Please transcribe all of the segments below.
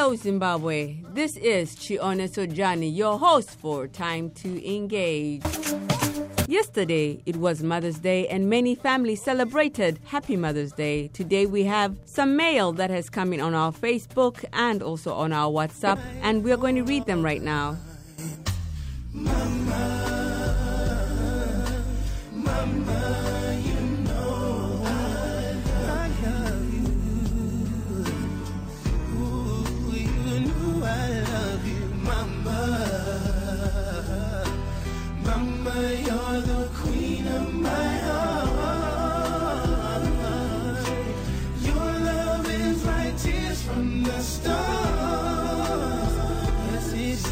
Hello, Zimbabwe. This is Chioneso Jani, your host for Time to Engage. Yesterday, it was Mother's Day, and many families celebrated Happy Mother's Day. Today, we have some mail that has come in on our Facebook and also on our WhatsApp, and we are going to read them right now. the queen of my heart. Your love is like tears from the stars. Yes,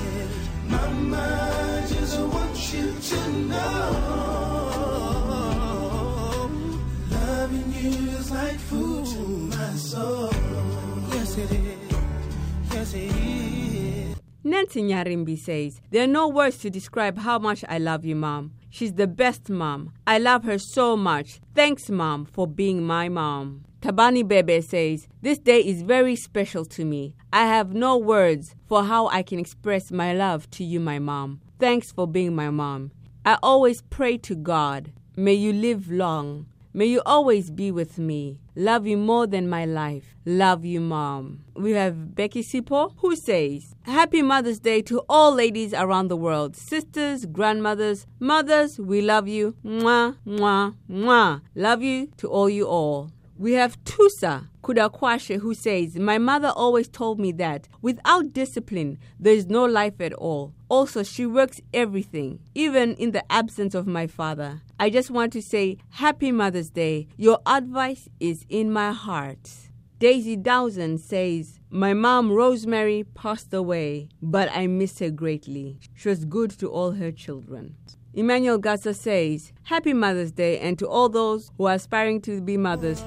Mama, I just want you to know. Loving you is like food to my soul. Yes, it is. Yes, it is. Nancy Nyarimbi says, There are no words to describe how much I love you, Mom. She's the best mom. I love her so much. Thanks, Mom, for being my mom. Tabani Bebe says, This day is very special to me. I have no words for how I can express my love to you, my mom. Thanks for being my mom. I always pray to God, may you live long. May you always be with me. Love you more than my life. Love you, Mom. We have Becky Sipo who says, Happy Mother's Day to all ladies around the world. Sisters, grandmothers, mothers, we love you. Mwah, mwah, mwah. Love you to all you all. We have Tusa Kudakwashe who says, My mother always told me that without discipline, there is no life at all. Also, she works everything, even in the absence of my father. I just want to say, Happy Mother's Day. Your advice is in my heart. Daisy Dowson says, My mom, Rosemary, passed away, but I miss her greatly. She was good to all her children. Emmanuel Gaza says, Happy Mother's Day, and to all those who are aspiring to be mothers.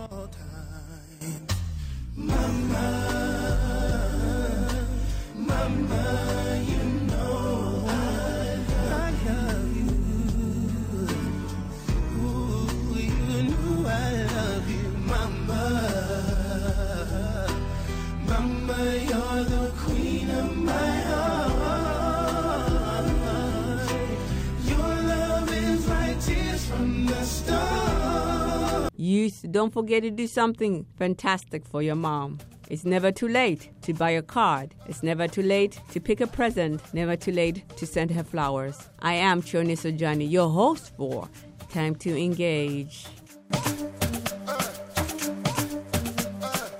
Youth, don't forget to do something fantastic for your mom. It's never too late to buy a card. It's never too late to pick a present. Never too late to send her flowers. I am Chioneso Jani, your host for Time to Engage.